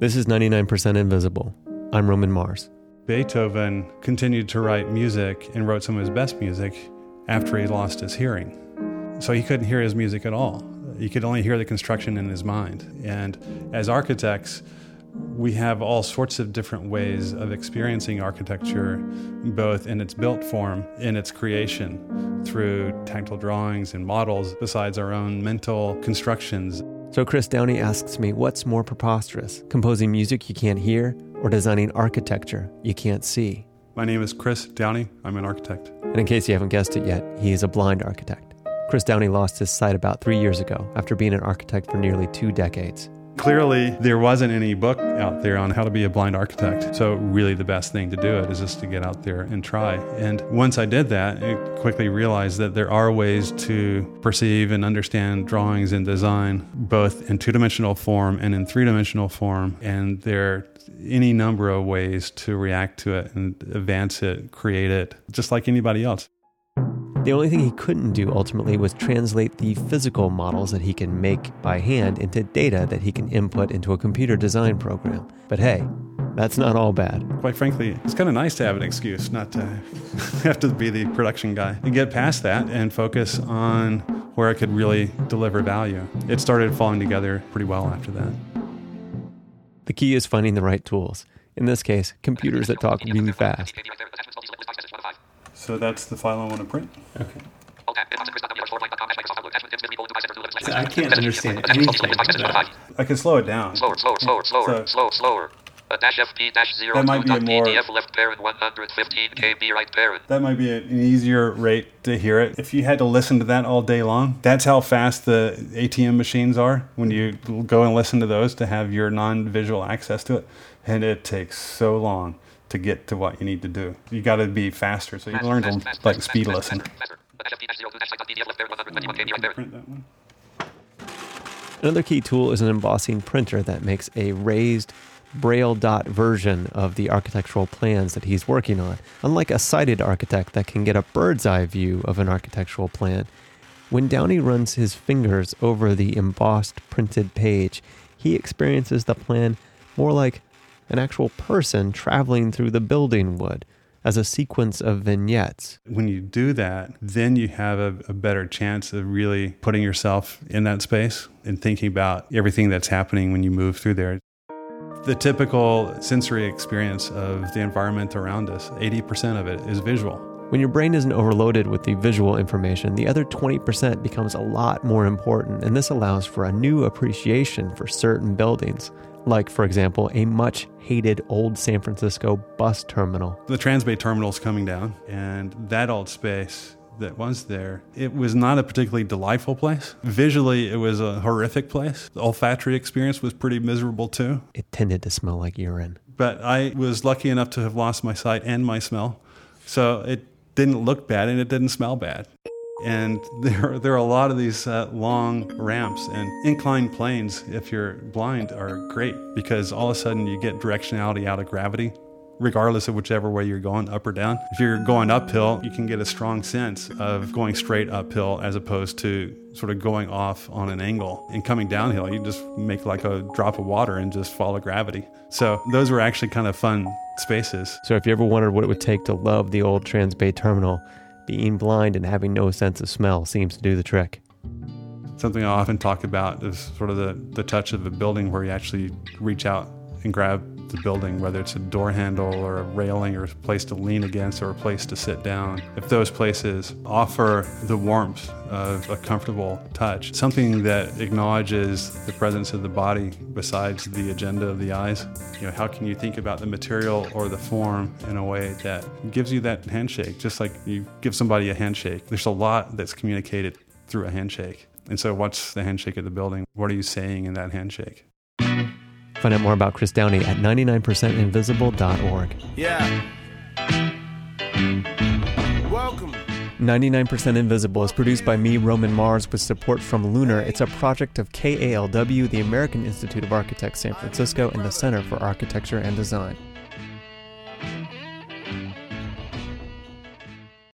This is 99% Invisible. I'm Roman Mars. Beethoven continued to write music and wrote some of his best music after he lost his hearing. So he couldn't hear his music at all. He could only hear the construction in his mind. And as architects, we have all sorts of different ways of experiencing architecture, both in its built form, in its creation, through tactile drawings and models, besides our own mental constructions. So Chris Downey asks me what's more preposterous, composing music you can't hear or designing architecture you can't see? My name is Chris Downey. I'm an architect. And in case you haven't guessed it yet, he is a blind architect. Chris Downey lost his sight about three years ago after being an architect for nearly two decades. Clearly, there wasn't any book out there on how to be a blind architect. So, really, the best thing to do it is just to get out there and try. And once I did that, I quickly realized that there are ways to perceive and understand drawings and design, both in two dimensional form and in three dimensional form. And there are any number of ways to react to it and advance it, create it, just like anybody else. The only thing he couldn't do ultimately was translate the physical models that he can make by hand into data that he can input into a computer design program. But hey, that's not all bad. Quite frankly, it's kind of nice to have an excuse not to have to be the production guy and get past that and focus on where I could really deliver value. It started falling together pretty well after that. The key is finding the right tools. In this case, computers that talk really fast. So that's the file I want to print. Okay. So I can't understand anything. I can slow it down. Slower, slower, slower, slower, So- slower, slower. A uh, dash FP dash zero That might be a more- PDF left parent 115 KB right parent. That might be an easier rate to hear it. If you had to listen to that all day long, that's how fast the ATM machines are when you go and listen to those to have your non visual access to it. And it takes so long to get to what you need to do. You got to be faster. So you learn to like speed listen. A dash FP dash zero two dash PDF left parent 121 KB right parent. Print that one. Another key tool is an embossing printer that makes a raised braille dot version of the architectural plans that he's working on. Unlike a sighted architect that can get a bird's eye view of an architectural plan, when Downey runs his fingers over the embossed printed page, he experiences the plan more like an actual person traveling through the building would, as a sequence of vignettes. When you do that, then you have a, a better chance of really putting yourself in that space and thinking about everything that's happening when you move through there. The typical sensory experience of the environment around us, 80% of it is visual. When your brain isn't overloaded with the visual information, the other 20% becomes a lot more important, and this allows for a new appreciation for certain buildings. Like, for example, a much hated old San Francisco bus terminal. The Transbay Terminal's coming down, and that old space that was there, it was not a particularly delightful place. Visually, it was a horrific place. The olfactory experience was pretty miserable too. It tended to smell like urine. But I was lucky enough to have lost my sight and my smell. So it didn't look bad and it didn't smell bad. And there, there are a lot of these uh, long ramps and inclined planes, if you're blind, are great because all of a sudden you get directionality out of gravity, regardless of whichever way you're going, up or down. If you're going uphill, you can get a strong sense of going straight uphill as opposed to sort of going off on an angle. And coming downhill, you just make like a drop of water and just follow gravity. So those were actually kind of fun spaces. So, if you ever wondered what it would take to love the old Transbay terminal, being blind and having no sense of smell seems to do the trick. Something I often talk about is sort of the, the touch of a building where you actually reach out and grab the building, whether it's a door handle or a railing or a place to lean against or a place to sit down. If those places offer the warmth of a comfortable touch, something that acknowledges the presence of the body besides the agenda of the eyes, you know, how can you think about the material or the form in a way that gives you that handshake, just like you give somebody a handshake? There's a lot that's communicated through a handshake. And so, what's the handshake of the building? What are you saying in that handshake? Find out more about Chris Downey at 99percentinvisible.org. Yeah. Welcome. 99% Invisible is produced by me, Roman Mars, with support from Lunar. It's a project of KALW, the American Institute of Architects San Francisco, and the Center for Architecture and Design.